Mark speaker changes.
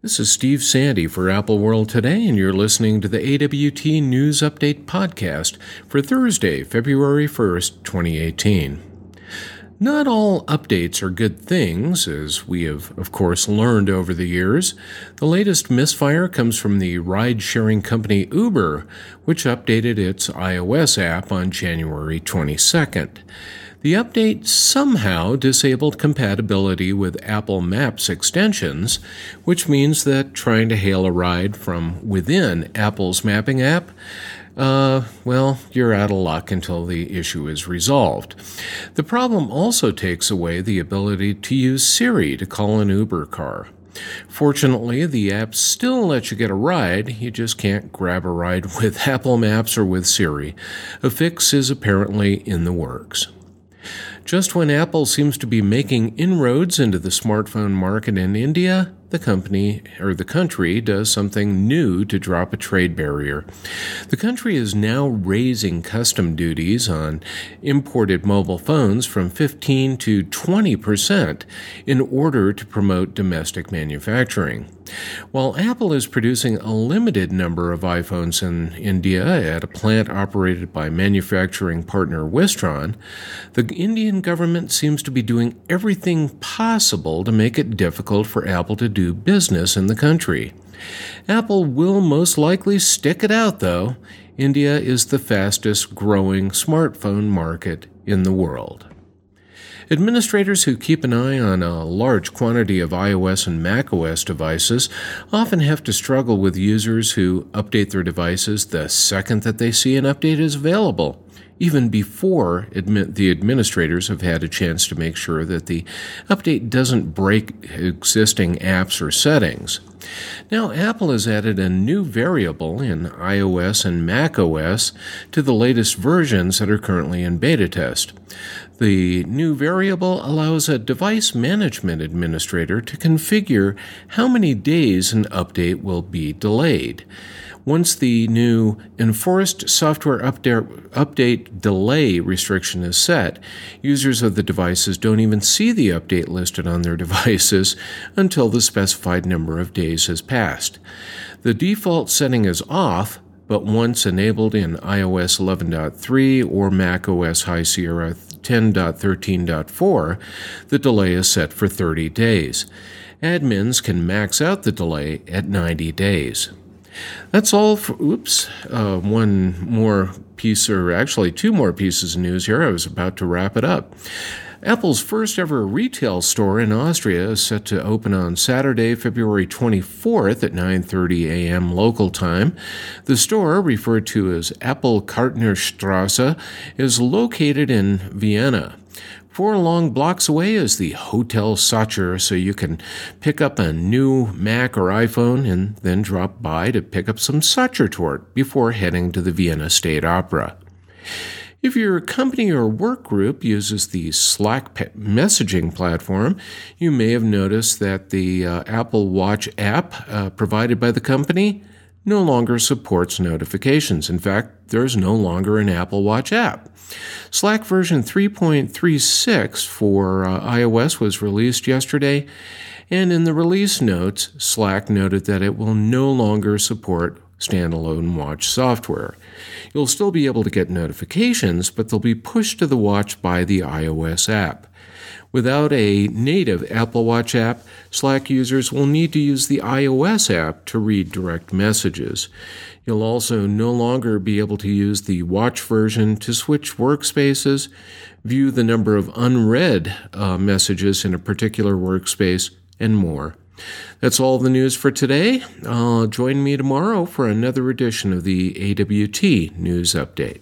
Speaker 1: This is Steve Sande for Apple World Today, and you're listening to the AWT News Update podcast for Thursday, February 1st, 2018. Not all updates are good things, as we have, of course, learned over the years. The latest misfire comes from the ride sharing company Uber, which updated its iOS app on January 22nd. The update somehow disabled compatibility with Apple Maps extensions, which means that trying to hail a ride from within Apple's mapping app uh, well, you're out of luck until the issue is resolved. The problem also takes away the ability to use Siri to call an Uber car. Fortunately, the app still lets you get a ride, you just can't grab a ride with Apple Maps or with Siri. A fix is apparently in the works. Just when Apple seems to be making inroads into the smartphone market in India, the company or the country does something new to drop a trade barrier. The country is now raising custom duties on imported mobile phones from 15 to 20 percent in order to promote domestic manufacturing. While Apple is producing a limited number of iPhones in India at a plant operated by manufacturing partner Wistron, the Indian government seems to be doing everything possible to make it difficult for Apple to do business in the country. Apple will most likely stick it out, though. India is the fastest growing smartphone market in the world. Administrators who keep an eye on a large quantity of iOS and macOS devices often have to struggle with users who update their devices the second that they see an update is available even before the administrators have had a chance to make sure that the update doesn't break existing apps or settings. Now, Apple has added a new variable in iOS and macOS to the latest versions that are currently in beta test. The new variable allows a device management administrator to configure how many days an update will be delayed. Once the new enforced software update, delay restriction is set, users of the devices don't even see the update listed on their devices until the specified number of days has passed. The default setting is off, but once enabled in iOS 11.3 or macOS High Sierra 10.13.4, the delay is set for 30 days. Admins can max out the delay at 90 days. That's all for, oops, uh, one more piece, or actually two more pieces of news here. I was about to wrap it up. Apple's first ever retail store in Austria is set to open on Saturday, February 24th at 9:30 a.m. local time. The store, referred to as Apple Kartnerstrasse, is located in Vienna. Four long blocks away is the Hotel Sacher, so you can pick up a new Mac or iPhone and then drop by to pick up some Sachertorte before heading to the Vienna State Opera. If your company or work group uses the Slack messaging platform, you may have noticed that the uh, Apple Watch app uh, provided by the company no longer supports notifications. In fact, there's no longer an Apple Watch app. Slack version 3.36 for uh, iOS was released yesterday, and in the release notes, Slack noted that it will no longer support standalone watch software. You'll still be able to get notifications, but they'll be pushed to the watch by the iOS app. Without a native Apple Watch app, Slack users will need to use the iOS app to read direct messages. You'll also no longer be able to use the Watch version to switch workspaces, view the number of unread uh, messages in a particular workspace, and more. That's all the news for today. Uh, join me tomorrow for another edition of the AWT News Update.